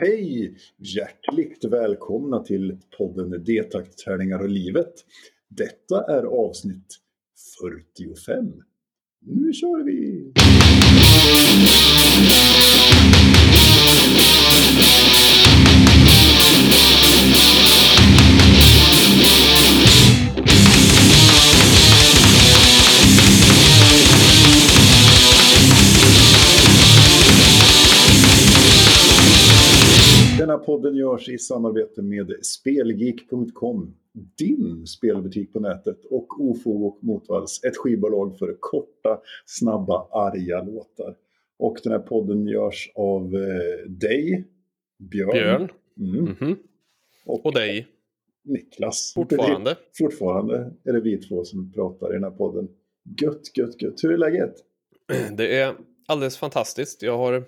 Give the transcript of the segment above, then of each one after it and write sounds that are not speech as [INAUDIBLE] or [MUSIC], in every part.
Hej! Hjärtligt välkomna till podden D-takt, tärningar och livet. Detta är avsnitt 45. Nu kör vi! Podden görs i samarbete med Spelgeek.com, din spelbutik på nätet, och Ofog och Motvalls, ett skivbolag för korta, snabba, arga låtar. Och den här podden görs av eh, dig, Björn, Björn. Mm. Mhm. och, Och dig Niklas. fortfarande. Fortfarande är det vi två som pratar i den här podden. Gött, gött, gött. Hur är läget? Det är alldeles fantastiskt. Jag har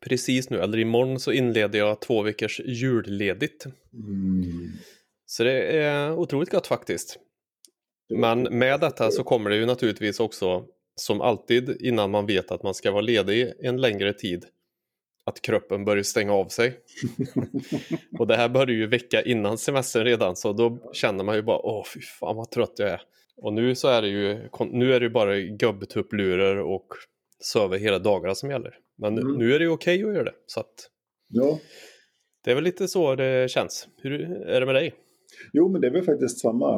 precis nu, eller imorgon, så inleder jag två veckors julledigt. Mm. Så det är otroligt gott faktiskt. Men med detta så kommer det ju naturligtvis också, som alltid innan man vet att man ska vara ledig en längre tid, att kroppen börjar stänga av sig. [LAUGHS] och det här börjar ju vecka innan semestern redan, så då känner man ju bara åh fy fan vad trött jag är. Och nu så är det ju, nu är det ju bara gubbtupplurar och söver hela dagarna som gäller. Men Mm. nu är det ju okej att göra det. Så att Ja, det är väl lite så det känns. Hur är det med dig? Jo, men det är väl faktiskt samma.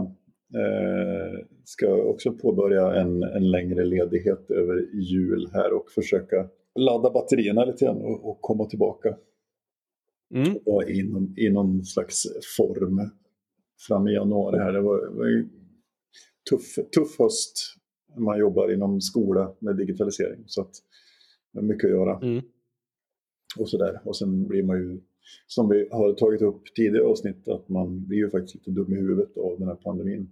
Eh, ska också påbörja en, en längre ledighet över jul här och försöka ladda batterierna lite grann och, och komma tillbaka Mm. och i, någon, i någon slags form fram i januari här. Det var, var ju tuff, tuff höst. Man jobbar inom skola med digitalisering så att det är mycket att göra. Mm. och sådär. Och sen blir man ju, som vi har tagit upp tidigare avsnitt, att man blir ju faktiskt lite dum i huvudet av den här pandemin.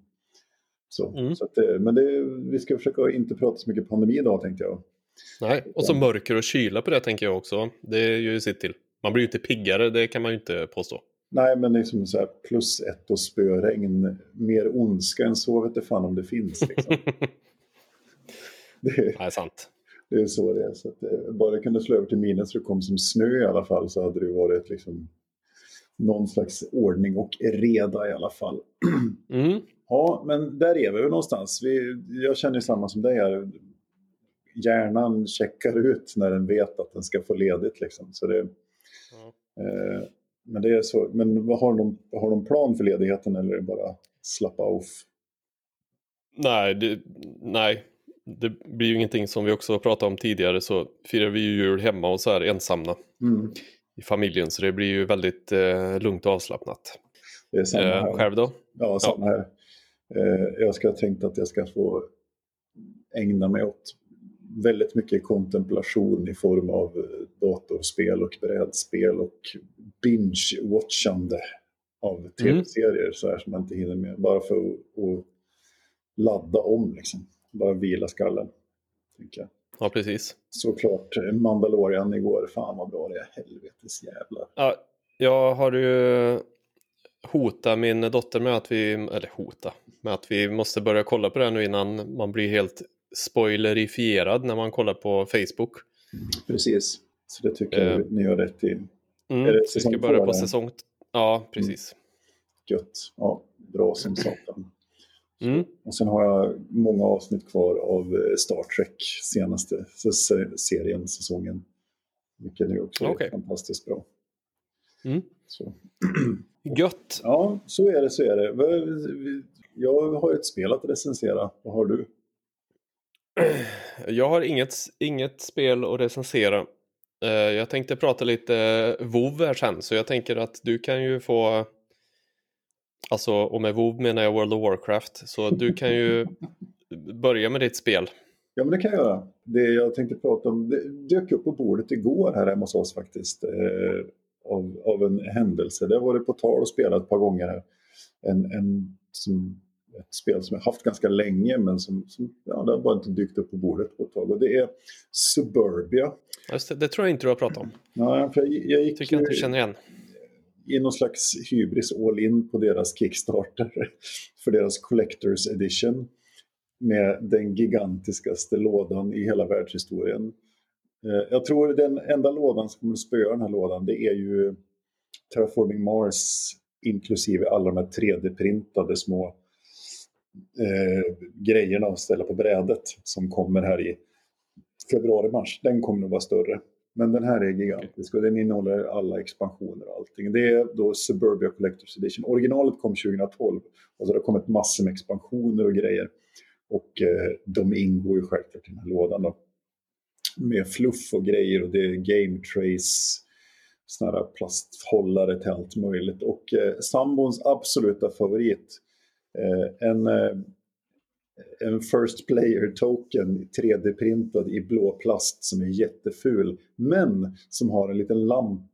Så, Mm. så att det, men det, vi ska försöka inte prata så mycket pandemi idag tänkte jag. Nej, och så mörker och kyla på det tänker jag också. Det gör ju sitt till. Man blir ju inte piggare, det kan man ju inte påstå. Nej, men liksom så här plus ett och spöregn, mer ondska än så vet jag fan om det finns. Liksom. [LAUGHS] det, Nej, sant. Det är så det är. Så att det, bara det kunde slå över till minus så det kom som snö i alla fall så hade det varit liksom någon slags ordning och reda i alla fall. [CLEARS THROAT] Mm. Ja, men där är vi ju någonstans. Vi, jag känner samma som dig här. Hjärnan checkar ut när den vet att den ska få ledigt. Liksom. Så det, eh, men, det är så, men vad har, de, har de plan för ledigheten eller är det bara slappa off? Nej, det, nej, det blir ju ingenting som vi också pratade om tidigare så firar vi ju jul hemma och så här ensamma Mm. i familjen så det blir ju väldigt eh, lugnt och avslappnat. Det är samma Eh, här. själv då? Ja, samma här. Eh, jag ska tänkt att jag ska få ägna mig åt väldigt mycket kontemplation i form av eh, datorspel och brädspel och binge-watchande av tv-serier så här som man inte hinner med. Bara för att ladda om liksom. Bara vila skallen. Tänker jag. Ja, precis. Såklart eh, Mandalorian igår. Fan vad bra det är. Helvetes jävlar. Ja, jag har ju hotat min dotter med att vi, eller hota, med att vi måste börja kolla på det nu innan man blir helt spoilerifierad när man kollar på Facebook. Precis. Så det tycker jag Eh. ni gör rätt i. Mm, Är det vi ska börja på säsong... Ja, precis. Gött. Ja, bra som [CLEARS THROAT] satan. Mm. Och sen har jag många avsnitt kvar av eh, Star Trek senaste se- serien, säsongen. Vilket nu också är Okej. fantastiskt bra. Mm. Så. [CLEARS THROAT] Gött! Ja, så är det, så är det. Jag har ett spel att recensera. Vad har du? [CLEARS THROAT] Jag har inget, inget spel att recensera. Eh, Jag tänkte prata lite WoW här sen, så jag tänker att du kan ju få... Alltså, och med WoW menar jag World of Warcraft, så du kan ju [LAUGHS] börja med ditt spel. Ja, men det kan jag göra. Det jag tänkte prata om det dök upp på bordet igår här hemma hos oss faktiskt. Eh, av, av en händelse. Det har varit på tal och spelat ett par gånger här. En, en, som, ett spel som jag haft ganska länge men som, som ja, det har bara inte dykt upp på bordet på ett tag. Och det är Suburbia. Just det, det tror jag inte du har pratat om. Ja, för jag, jag gick Tycker jag inte ju- känner igen i någon slags hybris all in på deras Kickstarter [LAUGHS] för deras Collectors Edition med den gigantiskaste lådan i hela världshistorien. Eh, jag tror den enda lådan som kommer att spöa den här lådan det är ju Terraforming Mars inklusive alla de här 3D-printade små eh, grejerna att ställa på brädet som kommer här i februari-mars. Den kommer nog vara större. Men den här är gigantisk och den innehåller alla expansioner och allting. Det är då Suburbia Collector's Edition. Originalet kom 2012 och så har det kommit massor med expansioner och grejer. Och eh, de ingår ju självklart i den här lådan då. Med fluff och grejer och det är game trace, såna här plasthållare till allt möjligt. Och eh, sambons absoluta favorit, eh, en eh, en First Player Token 3D-printad i blå plast som är jätteful. Men som har en liten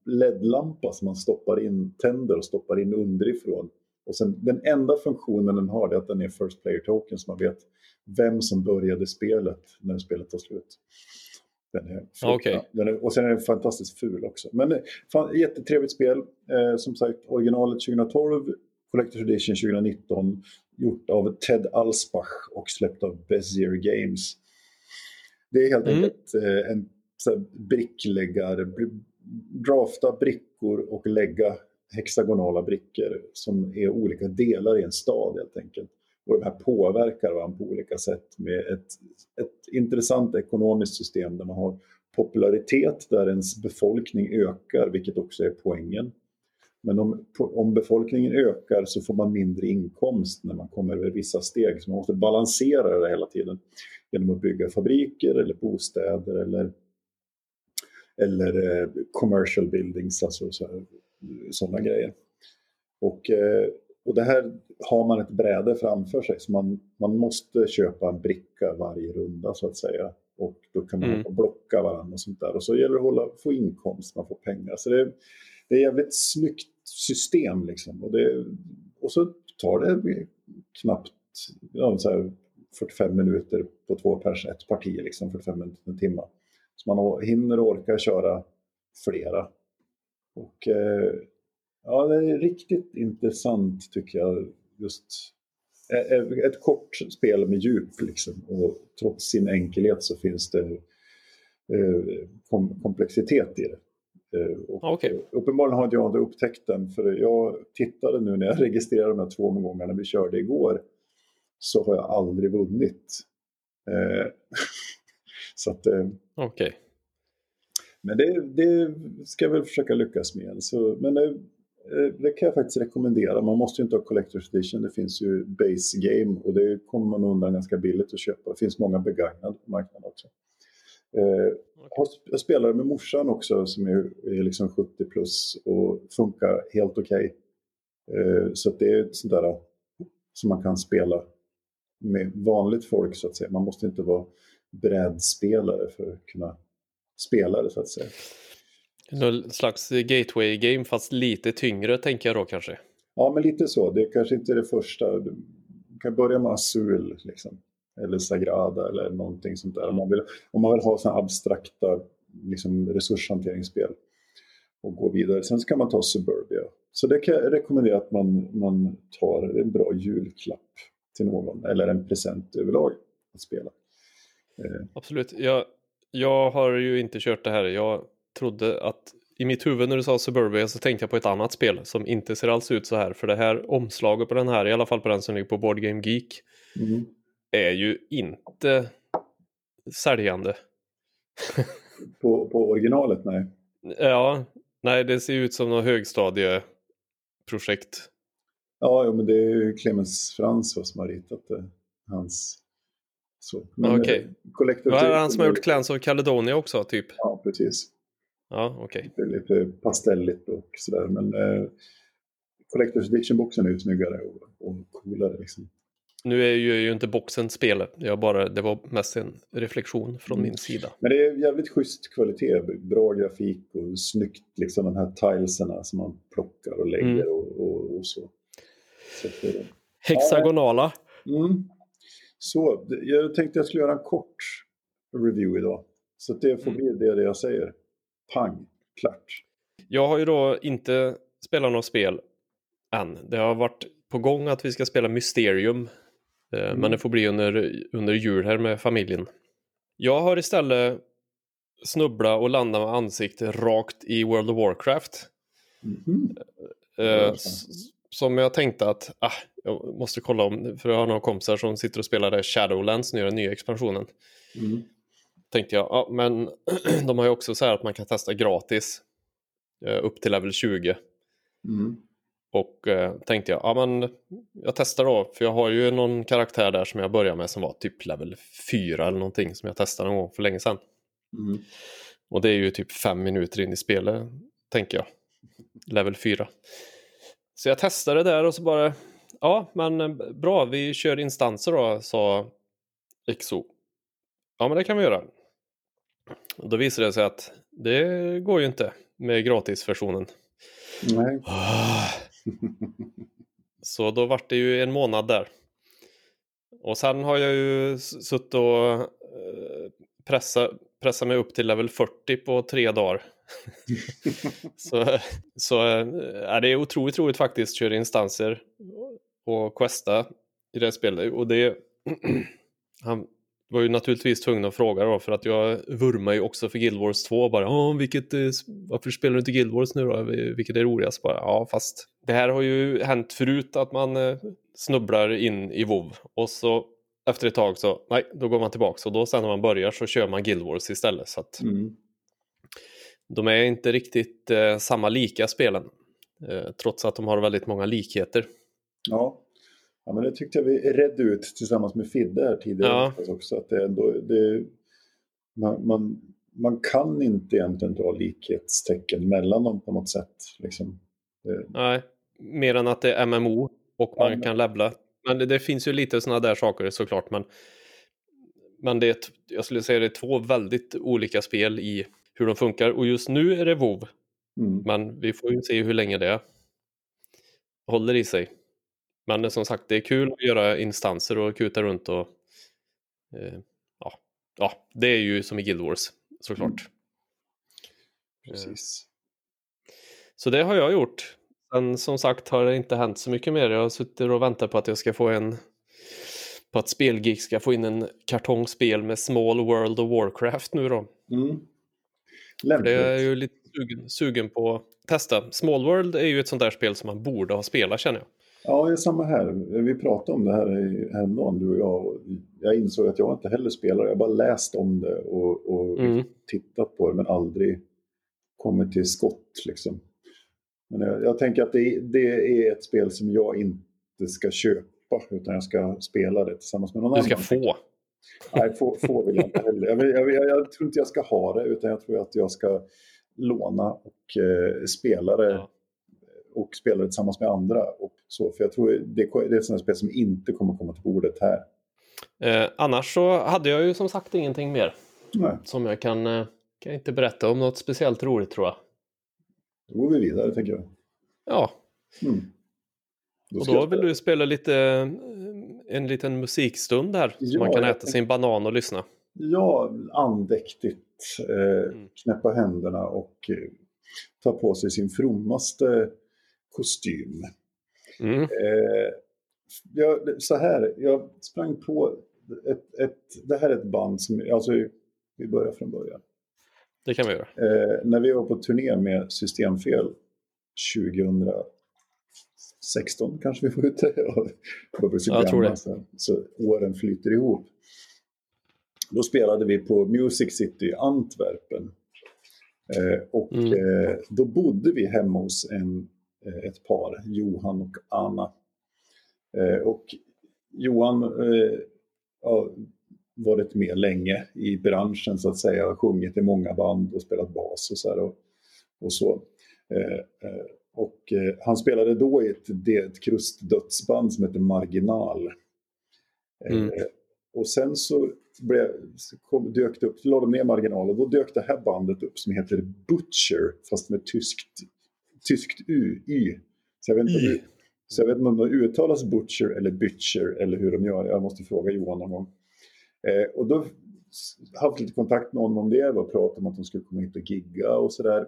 LED-lampa som man stoppar in, tänder och stoppar in underifrån. Och sen, den enda funktionen den har är att den är First Player Token så man vet vem som började spelet när spelet tar slut. Den är, okay. den är, och sen är den fantastiskt ful också. Men eh, fan, jättetrevligt spel. Eh, som sagt, originalet 2012, Collector's Edition 2019 gjort av Ted Alsbach och släppt av Bezier Games. Det är helt mm. enkelt eh, en brickläggare, drafta brickor och lägga hexagonala brickor som är olika delar i en stad helt enkelt. Och de här påverkar varandra på olika sätt med ett, ett intressant ekonomiskt system där man har popularitet där ens befolkning ökar, vilket också är poängen. Men om, om befolkningen ökar så får man mindre inkomst när man kommer över vissa steg. Så man måste balansera det hela tiden genom att bygga fabriker eller bostäder eller, eller eh, commercial buildings, alltså sådana grejer. Och, eh, och det här har man ett bräde framför sig så man, man måste köpa en bricka varje runda så att säga. Och då kan man mm. blocka varandra och sånt där. Och så gäller det att hålla, få inkomst, man får pengar. Så det, det är jävligt snyggt system. Liksom. Och, det, och så tar det knappt ja, så här 45 minuter på två pers, ett parti, liksom, 45 minuter, en timme. Så man hinner och orkar köra flera. Och eh, ja, det är riktigt intressant tycker jag. Just eh, eh, ett kort spel med djup liksom. Och trots sin enkelhet så finns det eh, komplexitet i det. Eh, och okay. Uppenbarligen har jag inte upptäckt den för jag tittade nu när jag [LAUGHS] registrerade de här två gångerna vi körde igår så har jag aldrig vunnit. Eh, [LAUGHS] så att, eh, okay. Men det, det, ska jag väl försöka lyckas med. Så, men det, det kan jag faktiskt rekommendera. Man måste ju inte ha Collector's Edition. Det finns ju Base Game och det kommer man undan ganska billigt att köpa. Det finns många begagnade på marknaden också. Eh, jag spelar med morsan också som är, är liksom 70 plus och funkar helt okej. Okay. Eh, så det är sånt där som man kan spela med vanligt folk så att säga. Man måste inte vara brädspelare för att kunna spela det så att säga. Någon slags gateway-game fast lite tyngre tänker jag då kanske? Ja, men lite så. Det är kanske inte är det första. Du kan börja med Azul liksom eller Sagrada eller någonting sånt där. Om man vill, om man vill ha sådana abstrakta liksom, resurshanteringsspel och gå vidare. Sen ska man ta Suburbia. Så det kan jag rekommendera att man, man tar en bra julklapp till någon eller en present överlag att spela. Eh. Absolut. Jag, jag har ju inte kört det här. Jag trodde att i mitt huvud när du sa Suburbia så tänkte jag på ett annat spel som inte ser alls ut så här. För det här omslaget på den här, i alla fall på den som ligger på Board Game Geek, mm är ju inte säljande. [LAUGHS] på, på originalet, nej. Ja, nej det ser ut som något högstadieprojekt. Ja, men det är ju Clemens Frans som har ritat det. Hans... Okej. Okay. Eh, Vad är det han som har gjort Clans of Caledonia också, typ? Ja, precis. Ja, okej. Okay. Det är lite pastelligt och sådär, men eh, Collector's Edition-boxen är ju snyggare och, och coolare liksom. Nu är ju, ju inte boxen spelet, jag bara, det var mest en reflektion från mm. min sida. Men det är jävligt schysst kvalitet, bra grafik och snyggt liksom de här tileserna som man plockar och lägger mm. och, och, och, så. så det, Hexagonala. Ja. Mm. Så, jag tänkte jag skulle göra en kort review idag. Så det får mm. bli det jag säger. Pang, klart. Jag har ju då inte spelat något spel än. Det har varit på gång att vi ska spela Mysterium mm. Men det får bli under, under jul här med familjen. Jag har istället snubbla och landa med ansiktet rakt i World of Warcraft. Eh, s- som jag tänkte att ah, jag måste kolla om, för jag har några kompisar som sitter och spelar där Shadowlands nu, den nya expansionen. Mm. Tänkte jag, ja men [CLEARS THROAT] de har ju också så här att man kan testa gratis eh, upp till level 20. Mm. Och eh, tänkte jag, ja men jag testar då, för jag har ju någon karaktär där som jag började med som var typ level 4 eller någonting som jag testade någon gång för länge sedan. Mm. Och det är ju typ fem minuter in i spelet, tänker jag. Level 4. Så jag testade där och så bara, ja men bra, vi kör instanser då, sa Exo. Ja men det kan vi göra. Och Då visade det sig att det går ju inte med gratisversionen. Nej. Så då vart det ju en månad där. Och sen har jag ju suttit och eh, pressat pressa, mig upp till level 40 på tre dagar. [LAUGHS] så så eh, är det är otroligt roligt faktiskt, köra instanser och questa i det spelet. Och det, [CLEARS THROAT] han var ju naturligtvis tvungen att fråga då, för att jag vurmar ju också för Guild Wars 2. Bara, "Åh, vilket, eh, varför spelar du inte Guild Wars nu då? Vilket är roligast? Bara, ja, fast det här har ju hänt förut att man eh, snubblar in i WoW och så efter ett tag så, nej, då går man tillbaka och då sen när man börjar så kör man Guild Wars istället. Så att Mm. de är inte riktigt eh, samma lika spelen. Eh, trots att de har väldigt många likheter. Ja. Ja, men det tyckte jag vi redde ut tillsammans med Fidde här tidigare Ja. också. Att det ändå, det, man, man, man kan inte egentligen dra likhetstecken mellan dem på något sätt. Liksom. Det, Nej, mer än att det är MMO och Ja, man men- kan levla. Men det, det finns ju lite sådana där saker såklart. Men, men det är, jag skulle säga det är två väldigt olika spel i hur de funkar. Och just nu är det WoW. mm. Men vi får ju se hur länge det håller i sig. Men som sagt, det är kul att göra instanser och kuta runt och eh, ja, ja, det är ju som i Guild Wars såklart. Precis. Så det har jag gjort. Sen som sagt har det inte hänt så mycket mer. Jag har suttit och väntat på att jag ska få en på att Spelgeek ska få in en kartongspel med Small World of Warcraft nu då. Mm. Lämpligt. det är ju lite sugen, sugen på att testa. Small World är ju ett sånt där spel som man borde ha spelat känner jag. Ja, det är samma här. Vi pratade om det här häromdagen, du och jag. Jag insåg att jag inte heller spelar. Jag bara läst om det och, och Mm. tittat på det, men aldrig kommit till skott. Liksom. Men jag, jag tänker att det, det är ett spel som jag inte ska köpa, utan jag ska spela det tillsammans med någon Du annan. ska få. Nej, få, få vill jag inte heller. Jag, jag, jag, tror inte jag ska ha det, utan jag tror att jag ska låna och eh, spela det. Ja. Och spela det tillsammans med andra. Och så, för jag tror det, det är ett sånt spel som inte kommer komma till bordet här. Eh, annars så hade jag ju som sagt ingenting mer Nej, som jag kan, eh, kan inte berätta om något speciellt roligt tror jag. då går vi vidare, tänker jag. Ja, Mm. och ska då vill du spela lite eh, en liten musikstund här så Ja, man kan äta tänkte- sin banan och lyssna. Ja, andäktigt eh, Mm. knäppa händerna och eh, ta på sig sin frommaste kostym. Mm. Eh, jag, så här, jag sprang på ett, ett, det här är ett band som, alltså vi börjar från början. Det kan vi göra. Eh, när vi var på turné med Systemfel 2016 kanske vi [LAUGHS] var ute. Ja, jag tror det. Så, så åren flyter ihop. Då spelade vi på Music City i Antwerpen. Eh, och Mm. eh, då bodde vi hemma hos en, ett par, Johan och Anna. Eh, och Johan eh, har varit med länge i branschen så att säga, har sjungit i många band och spelat bas och så. Här, och, och så. Eh, eh, och eh, han spelade då i ett, ett krustdödsband som heter Marginal. Eh, Mm. Och sen så blev, kom, dök det upp, så la de ner Marginal och då dök det här bandet upp som heter Butcher, fast med tyskt, tyskt U, Y. Så jag vet inte, Y. det- så jag vet inte om det uttalas Butcher eller Butcher eller hur de gör. Jag måste fråga Johan någon gång. Eh, och då s- haft lite kontakt med honom om det och pratat om att de skulle komma hit och gigga och sådär.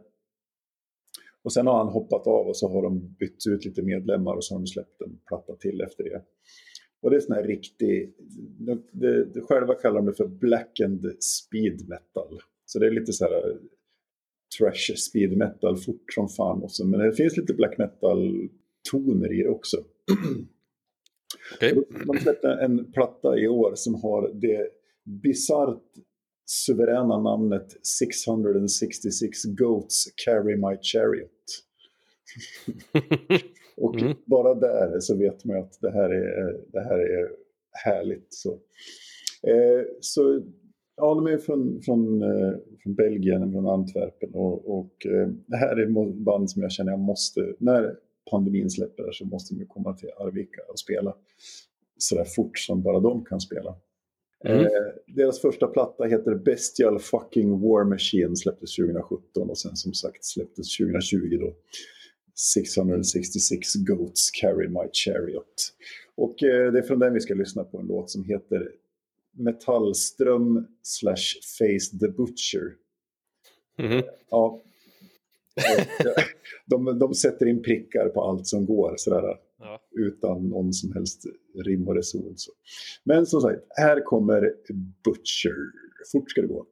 Och sen har han hoppat av och så har de bytt ut lite medlemmar och så har de släppt en platta till efter det. Och det är sån här riktig, de, de, de själva kallar de det för black and speed metal. Så det är lite så här trash speed metal fort som fan också. Men det finns lite black metal-toner i det också. [CLEARS THROAT] Okay. De släppte en platta i år som har det bisarrt suveräna namnet 666 Goats Carry My Chariot. [LAUGHS] och mm. bara där så vet man att det här är, det här är härligt. Så, eh, så ja, de är från, från, eh, från Belgien, från Antwerpen och, och eh, det här är band som jag känner jag måste, när pandemin släpper så måste de komma till Arvika och spela sådär fort som bara de kan spela. Mm. Eh, deras första platta heter Bestial fucking War Machine, släpptes 2017 och sen som sagt släpptes 2020 då. 666 Goats Carry My Chariot. Och eh, det är från den vi ska lyssna på en låt som heter Metallström slash Face the Butcher. Mm. Ja. [LAUGHS] De, de sätter in prickar på allt som går sådär. Ja. Utan någon som helst rim och reson. Men som sagt, här kommer Butcher. Fort ska det gå.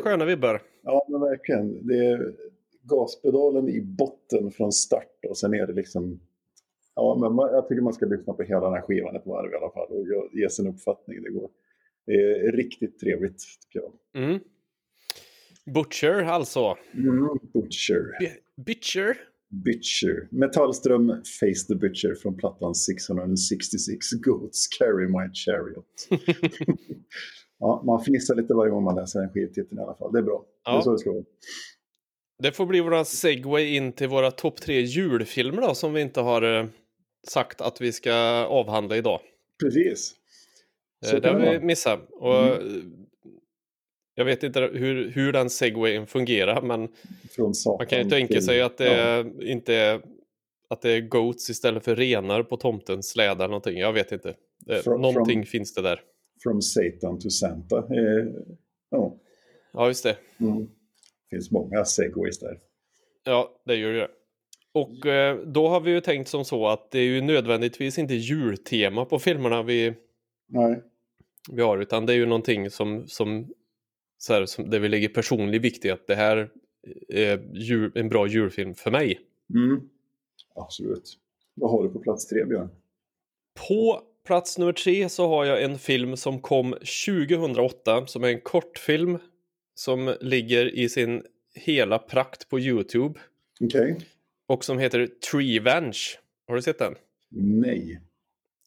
Sköna vibbar. Ja, men verkligen. Det är gaspedalen i botten från start och sen är det liksom... Ja, men man, jag tycker man ska lyssna på hela den här skivan ett varv i alla fall och ge sin uppfattning. Det, går. det är riktigt trevligt tycker jag. Mm. Butcher alltså. Mm, Butcher. B Butcher. Butcher. Metallström Face the Butcher från plattan 666 Goats Carry My Chariot. [LAUGHS] ja, man fnissar lite varje gång man läser den skivtiteln i alla fall. Det är bra. Ja. Det är så det ska vara. Det får bli våra segway in till våra topp tre julfilmer då, som vi inte har eh, sagt att vi ska avhandla idag. Previs. Eh, Så det har vi missat. Och, eh, Jag vet inte hur, hur den segwayen fungerar, men Från man kan ju tänka till- sig att det ja. inte är att det är goats istället för renar på tomtens släde eller någonting. Jag vet inte. Det, From- någonting from- finns det där. From Satan to Santa. Eh, ja. Ja, just det. Mm. Det finns många segways där. Ja, det gör det. Och eh, då har vi ju tänkt som så att det är ju nödvändigtvis inte jultema på filmerna vi, Nej. vi har, utan det är ju någonting som, som, så här, som där vi lägger personlig vikt i att det här är jul, en bra julfilm för mig. Mm. Absolut. Vad har du på plats tre, Björn? På plats nummer tre så har jag en film som kom 2008 som är en kortfilm som ligger i sin hela prakt på Youtube Okej. och som heter Treevenge. Har du sett den? Nej.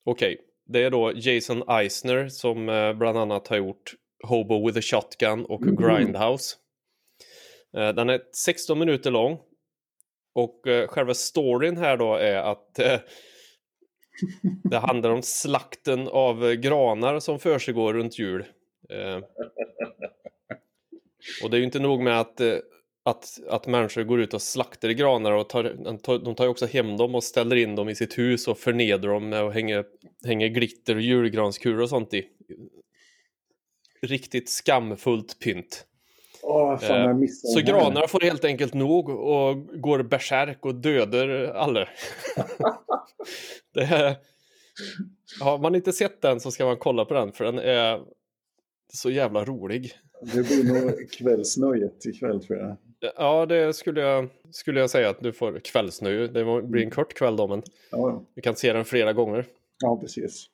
Okej, det är då Jason Eisner som eh, bland annat har gjort Hobo with a Shotgun och Mhm. Grindhouse. Eh, den är 16 minuter lång. Och eh, själva storyn här då är att det handlar om slakten av granar som försiggår runt jul. Eh, och det är ju inte nog med att, eh, att, att människor går ut och slaktar granar och tar, de tar ju också hem dem och ställer in dem i sitt hus och förnedrar dem med att hänga, hänga glitter och julgranskulor och sånt i. Riktigt skamfullt pynt. Åh, fan, Eh, Så den här. granar får helt enkelt nog och går bärsärk och dödar alla. [LAUGHS] är, har man inte sett den så ska man kolla på den för den är så jävla rolig. Det blir nog kvällsnöjet ikväll tror jag. Ja, det skulle jag, skulle jag säga att du får kvällsnöje. Det blir en kort kväll då, men Ja, du kan se den flera gånger. ja precis.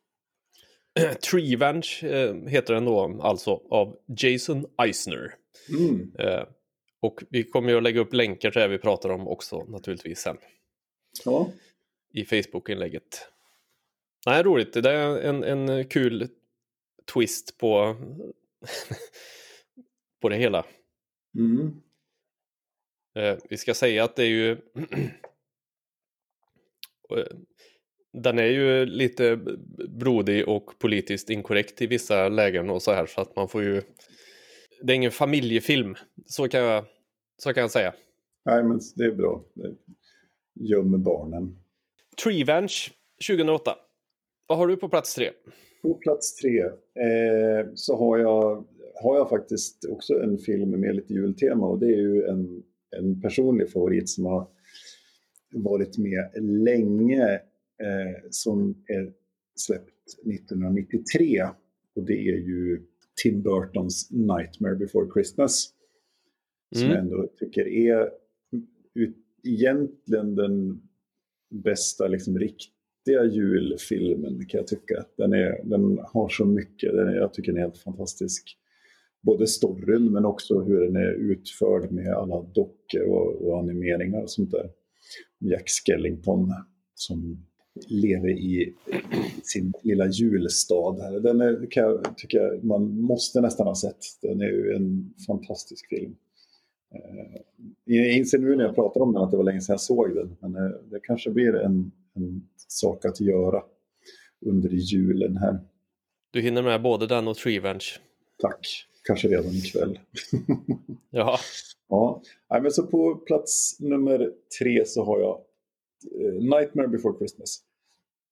[CLEARS THROAT] Treevenge eh, heter den då, alltså av Jason Eisner. Mm. Eh, och vi kommer ju att lägga upp länkar till det vi pratar om också naturligtvis sen. Ja. i Facebook-inlägget. Nej, roligt. Det är en, en kul twist på, [LAUGHS] på det hela. Mm. Eh, vi ska säga att det är ju... [CLEARS THROAT] Eh, Den är ju lite blodig och politiskt inkorrekt i vissa lägen och så här så att man får ju... Det är ingen familjefilm, så kan jag, så kan jag säga. Nej, men det är bra. Gömmer barnen. Treevenge 2008. Vad har du på plats tre? På plats tre eh, så har jag, har jag faktiskt också en film med lite jultema och det är ju en, en personlig favorit som har varit med länge eh, som är släppt 1993 och det är ju Tim Burtons Nightmare before Christmas. Som Mm. jag ändå tycker är ut, egentligen den bästa liksom, riktiga julfilmen kan jag tycka. Den, är, den har så mycket, den är, jag tycker den är helt fantastisk. Både storyn men också hur den är utförd med alla dockor och, och animeringar och sånt där. Jack Skellington som lever i sin lilla julstad. Här. Den är, kan jag tycka man måste nästan ha sett. Den är ju en fantastisk film. Eh, Jag inser nu när jag pratar om den att det var länge sedan jag såg den. Men eh, det kanske blir en, en sak att göra under julen här. Du hinner med både den och Treevenge. Tack. Kanske redan ikväll. [LAUGHS] Ja, ja. Men så på plats nummer tre så har jag eh, Nightmare before Christmas.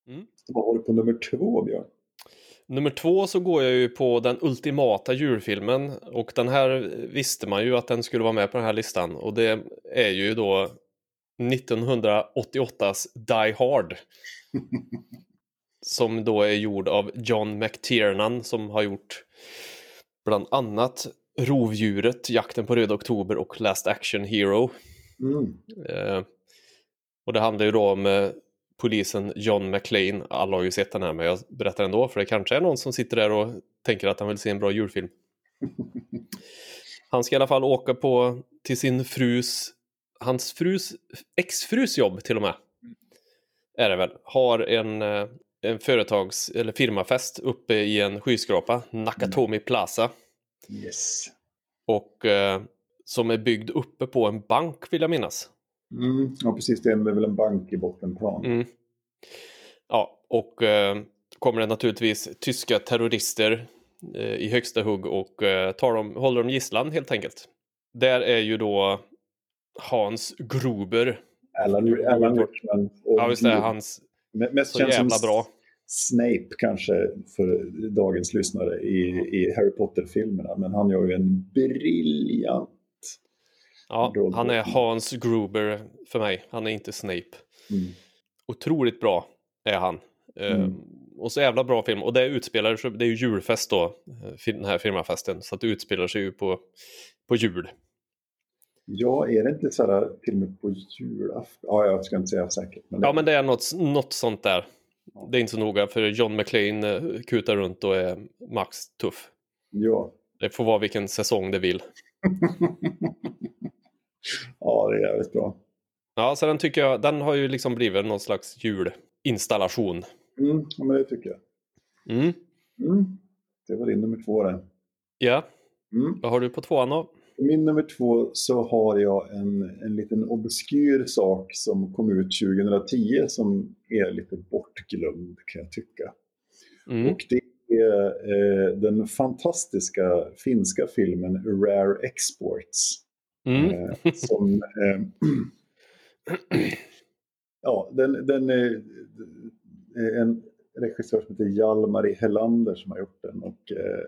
Mm. Vad har du på nummer två, Björn? Nummer två så går jag ju på den ultimata julfilmen och den här visste man ju att den skulle vara med på den här listan och det är ju då 1988s Die Hard. [LAUGHS] som då är gjord av John McTiernan som har gjort bland annat Rovdjuret, Jakten på Röda Oktober och Last Action Hero. Mm. Eh, och det handlar ju då om eh, polisen John McClane. Alla har ju sett den här men jag berättar ändå för det kanske är någon som sitter där och tänker att han vill se en bra julfilm. Han ska i alla fall åka på till sin frus, hans frus, exfrus jobb till och med. Är det väl. Har en, eh, en företags eller firmafest uppe i en skyskrapa, Nakatomi Plaza. Yes. Och eh, som är byggd uppe på en bank vill jag minnas. Mm. Ja, precis. Det är väl en bank i bottenplan. Mm. Ja, och eh, kommer det naturligtvis tyska terrorister eh, i högsta hugg och eh, tar dem, håller dem gisslan helt enkelt. Där är ju då Hans Gruber. Alan, Alan Rickman. Och Ja, visst är hans Me- Mest så känd jävla bra. Snape kanske för dagens lyssnare i, i Harry Potter-filmerna. Men han gör ju en briljant... Ja, han är Hans Gruber för mig. Han är inte Snape. Mm. Otroligt bra är han. Mm. Och så jävla bra film. Och det utspelar sig, det är ju julfest då, eh, den här firmafesten. Så att det utspelar sig ju på, på jul. Ja, är det inte sådana filmer på julafton? Ja, jag ska inte säga säkert. Men det, Ja, men det är något, något sånt där. Det är inte så noga för John McClane eh, kutar runt och är max tuff. ja. Det får vara vilken säsong det vill. [LAUGHS] ja, det är jävligt bra. Ja, så den tycker jag, den har ju liksom blivit någon slags julinstallation. Mm, ja, men det tycker jag. Mm. Mm. Det var din nummer två det. Ja, Mm. vad har du på tvåan då? På min nummer två så har jag en, en liten obskyr sak som kom ut 2010 som är lite bortglömd kan jag tycka. Mm. Och det är eh, den fantastiska finska filmen Rare Exports. Mm. Eh, som, eh, [CLEARS THROAT] ja, den, den är, är en regissör som heter Jalmari e. Helander som har gjort den. Och, eh,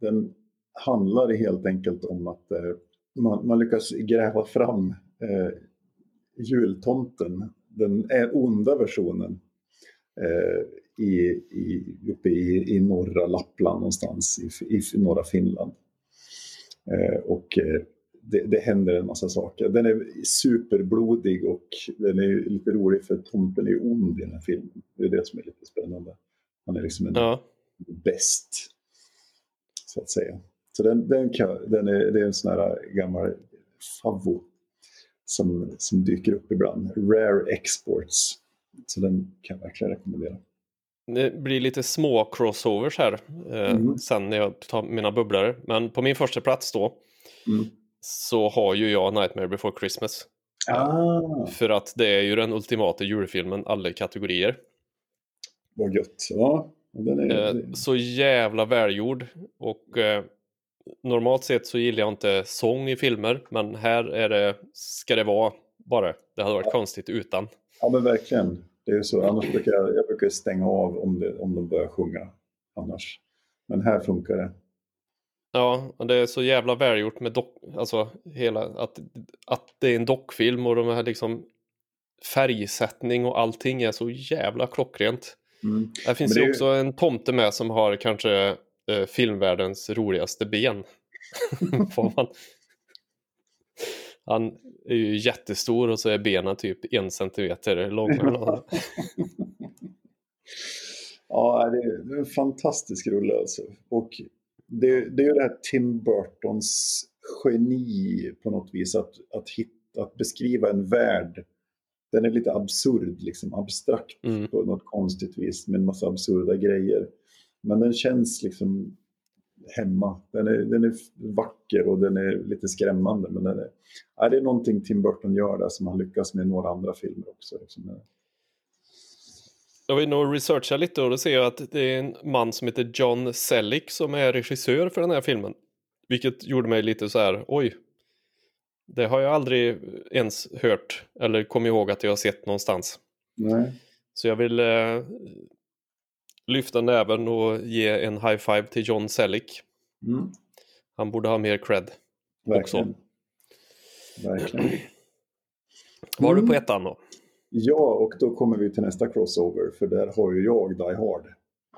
den handlar helt enkelt om att eh, man, man lyckas gräva fram eh, jultomten, den är onda versionen, eh, i, i, uppe i, i norra Lappland någonstans, i, i norra Finland. Eh, och eh, det, det händer en massa saker. Den är superblodig och den är lite rolig för tomten är ond i den här filmen. Det är det som är lite spännande. Han är liksom en Ja. bäst, så att säga. Så den, den, kan, den är, det är en sån här gammal favvo som, som dyker upp ibland. Rare Exports. Så den kan jag verkligen rekommendera. Det blir lite små crossovers här eh, Mm. sen när jag tar mina bubblare. Men på min första plats då Mm. Så har ju jag Nightmare before Christmas. Ah, För att det är ju den ultimata julfilmen alla kategorier. vad gött. Ja, är, Eh, så jävla välgjord. Och eh, normalt sett så gillar jag inte sång i filmer. Men här är det, ska det vara bara. Det hade varit konstigt utan. ja, men verkligen. Det är så. Annars brukar jag, jag brukar stänga av om, det, om de börjar sjunga. Annars. Men här funkar det. Ja, och det är så jävla välgjort med dock, alltså hela, att, att det är en dockfilm och de här liksom färgsättning och allting är så jävla klockrent. Mm. Här finns Men det ju också en tomte med som har kanske eh, filmvärldens roligaste ben. [LAUGHS] Man. Han är ju jättestor och så är benen typ en centimeter långa. [LAUGHS] Ja, det är, det är en fantastisk rulle alltså. Och det, det är ju det här Tim Burtons geni på något vis att, att, hitta, att beskriva en värld. Den är lite absurd, liksom abstrakt Mm. på något konstigt vis med en massa absurda grejer. Men den känns liksom hemma. Den är, den är vacker och den är lite skrämmande. Men den är, ja, det är någonting Tim Burton gör där som han lyckas med i några andra filmer också. Liksom. Jag vill nog researcha lite och då ser jag att det är en man som heter John Selleck som är regissör för den här filmen. Vilket gjorde mig lite så här, oj. Det har jag aldrig ens hört eller kom ihåg att jag har sett någonstans. Nej. Så jag vill eh, lyfta näven och ge en high five till John Selleck. Mm. Han borde ha mer cred. Verkligen. Verkligen. Vad har du på Mm. ettan då? Ja, och då kommer vi till nästa crossover, för där har ju jag Die Hard.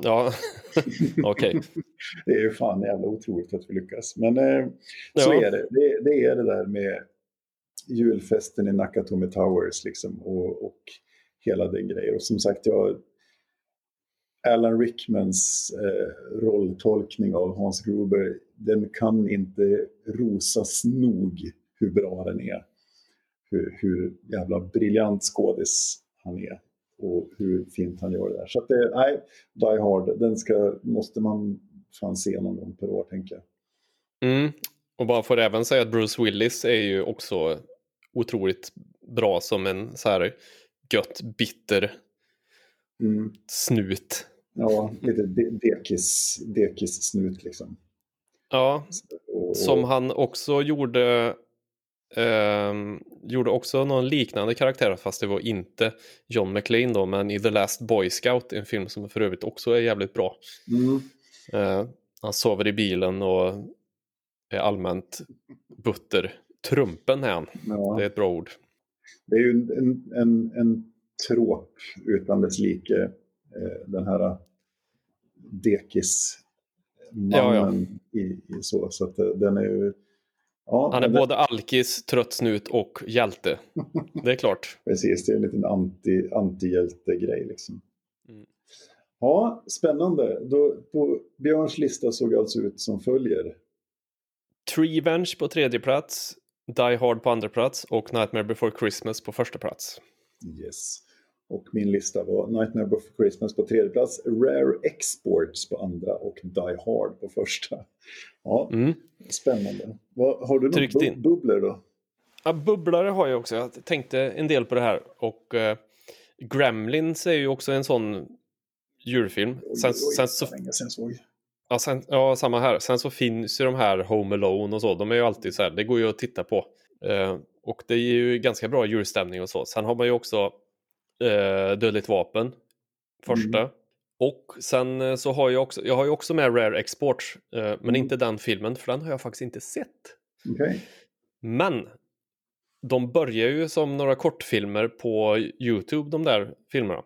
Ja, [LAUGHS] okej. Okay. det är ju fan jävla otroligt att vi lyckas. Men eh, så ja. är det. det. det. är det där med julfesten i Nakatomi Towers liksom, och, och hela den grejen. Och som sagt, jag, Alan Rickmans eh, rolltolkning av Hans Gruber, den kan inte rosas nog hur bra den är. Hur, hur jävla briljant skådis han är och hur fint han gör det där. Så att det, nej, Die Hard, den ska, måste man fan se någon gång per år tänker jag. Mm. Och bara får även säga att Bruce Willis är ju också otroligt bra som en så här gött, bitter mm. snut. Ja, lite dekis, dekis snut liksom. Ja, och, som han också gjorde eh, gjorde också någon liknande karaktär fast det var inte John McClane då men i The Last Boy Scout en film som för övrigt också är jävligt bra. Mm. Eh, han sover i bilen och är allmänt butter. Trumpen är han. Ja. Det är ett bra ord. Det är ju en, en, en tråp utan dess like. Eh, den här dekis mannen ja, ja. I, i, så. Så att eh, den är ju Ja, han är det... både alkis, trött snut och hjälte. Det är klart. [LAUGHS] Precis, det är en liten anti, antihjälte-grej. Liksom. Mm. Ja, spännande. Då, på Björns lista såg alltså ut som följer. Treevenge på tredje plats, Die Hard på andra plats och Nightmare Before Christmas på första plats. Yes. Och min lista var Nightmare Before Christmas på tredje plats, Rare Exports på andra och Die Hard på första. Ja, mm. spännande. Vad, har du några bu bubblor då? Ja, bubblare har jag också. Jag tänkte en del på det här. Och uh, Gremlins är ju också en sån julfilm. Sen, oj, oj, sen så... Länge sen såg. Ja, sen, ja, samma här. Sen så finns ju de här Home Alone och så. De är ju alltid så här, det går ju att titta på. Uh, och det är ju ganska bra julstämning och så. Sen har man ju också eh, Dödligt vapen. Första. Mm. Och sen eh, så har jag också, jag har ju också med Rare Export, eh, men mm. inte den filmen för den har jag faktiskt inte sett. Okay. Men de börjar ju som några kortfilmer på Youtube, de där filmerna.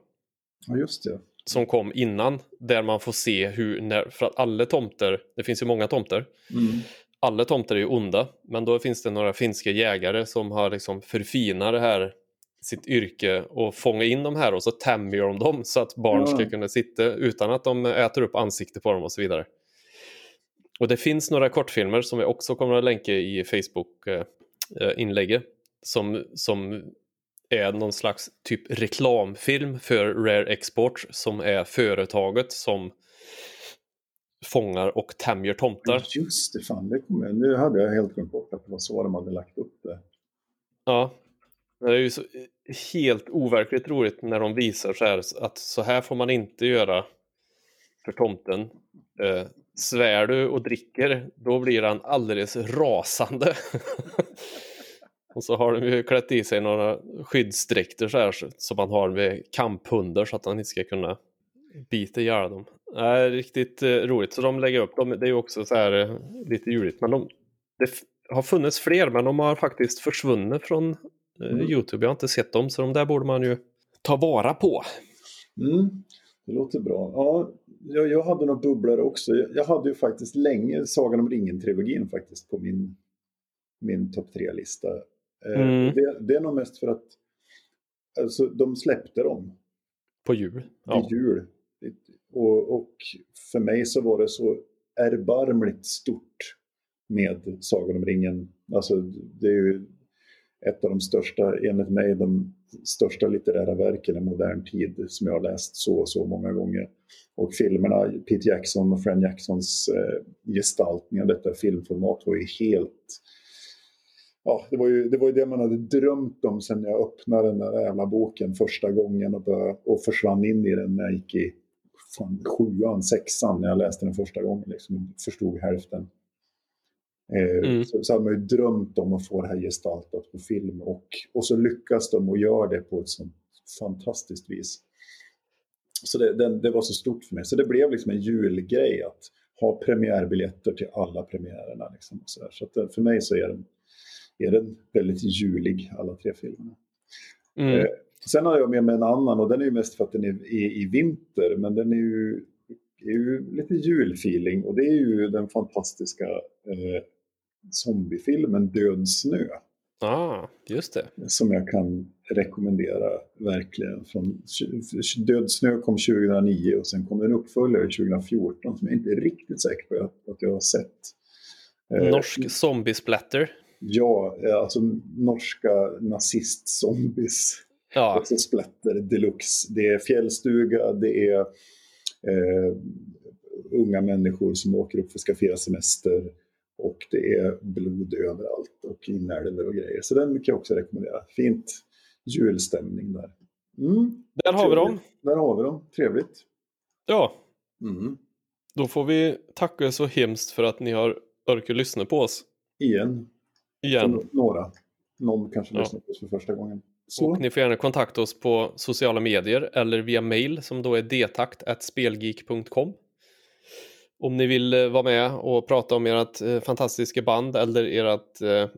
Ja, just det. Som kom innan, där man får se hur, när, för att alla tomter, det finns ju många tomter, mm. alla tomter är ju onda, men då finns det några finska jägare som har liksom förfinat det här sitt yrke och fånga in de här och så tämjer de dem så att barn ska kunna sitta utan att de äter upp ansikte på dem och så vidare. Och det finns några kortfilmer som vi också kommer att länka i Facebook-inlägget som, som är någon slags typ reklamfilm för Rare Export som är företaget som fångar och tämjer tomtar. Just det, fan det kommer Nu hade jag helt glömt bort att det var så de hade lagt upp det. Ja, det är ju så eh, helt overkligt roligt när de visar så här att så här får man inte göra för tomten. Eh, svär du och dricker, då blir han alldeles rasande. [LAUGHS] och så har de ju klätt i sig några skyddsdräkter så här som man har med kamphundar så att han inte ska kunna bita ihjäl dem. Det riktigt eh, roligt, så de lägger upp dem. Det är ju också så här eh, lite juligt. Men de, det har funnits fler, men de har faktiskt försvunnit från mm. Youtube. Jag har inte sett dem, så de där borde man ju ta vara på. Mm. Det låter bra. Ja, jag, jag hade några bubblare också. Jag, jag, hade ju faktiskt länge Sagan om ringen-trilogin faktiskt på min, min topp tre-lista. Eh, mm. det, det, är nog mest för att alltså, de släppte dem. På jul? Ja. I jul. Och, och för mig så var det så erbarmligt stort med Sagan om ringen. Alltså, det är ju ett av de största, enligt mig, de största litterära verken i modern tid som jag har läst så och så många gånger. Och filmerna, Pete Jackson och Fran Jacksons eh, gestaltning av detta filmformat var ju helt... Ja, det var, ju, det var ju det man hade drömt om sen jag öppnade den där jävla boken första gången och, började, och försvann in i den när jag gick i fan, sjuan, sexan när jag läste den första gången. Liksom, förstod hälften. Eh, mm. Så, så hade man ju drömt om att få det här gestaltat på film och, och så lyckas de och gör det på ett sånt fantastiskt vis. Så det, det, det, var så stort för mig. Så det blev liksom en julgrej att ha premiärbiljetter till alla premiärerna. Liksom så, så att för mig så är den, är den väldigt julig, alla tre filmerna. Mm. Eh, Sen har jag med mig en annan och den är ju mest för att den är i, i vinter, men den är ju, är ju lite julfeeling och det är ju den fantastiska eh, zombiefilmen Död snö. Ah, just det. Som jag kan rekommendera verkligen. Från, Död snö kom 2009 och sen kom en uppföljare 2014 som jag inte är riktigt säker på att, jag har sett. Eh, Norsk zombiesplatter. Ja, eh, alltså norska nazist-zombies. Ja. Alltså splatter deluxe. Det är fjällstuga, det är eh, unga människor som åker upp för att ska fira semester. Och det är blod överallt och inälvor och grejer. Så den kan jag också rekommendera. Fint julstämning där. Mm. Där har vi dem. Där har vi dem. Trevligt. Ja. Mm. Då får vi tacka så hemskt för att ni har orkat lyssna på oss. Igen. Igen. några. Någon kanske ja. lyssnar på oss för första gången. Så. Och ni får gärna kontakta oss på sociala medier eller via mail som då är detakt.spelgeek.com. Om ni vill eh, vara med och prata om ert eh, fantastiska band eller ert eh,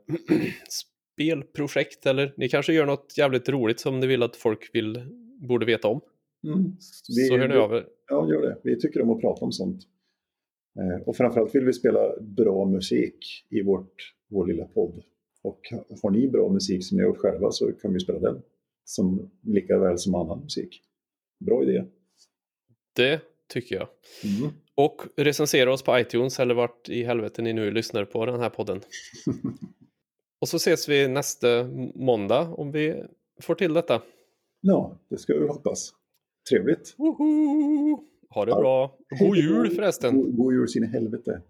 [CLEARS THROAT] spelprojekt eller ni kanske gör något jävligt roligt som ni vill att folk vill, borde veta om. Mm. Vi, så hör ni av er. Ja, gör det. Vi tycker om att prata om sånt. Eh, och framförallt vill vi spela bra musik i vårt, vår lilla podd. Och har ni bra musik som ni har gjort själva så kan vi spela den. Som, lika väl som annan musik. Bra idé. Det tycker jag. Mm. Och recensera oss på iTunes eller vart i helvete ni nu lyssnar på den här podden. [LAUGHS] Och så ses vi nästa måndag om vi får till detta. Ja, det ska vi hoppas. Trevligt. Woho! Ha det bra. God jul förresten. God, god jul sin helvete.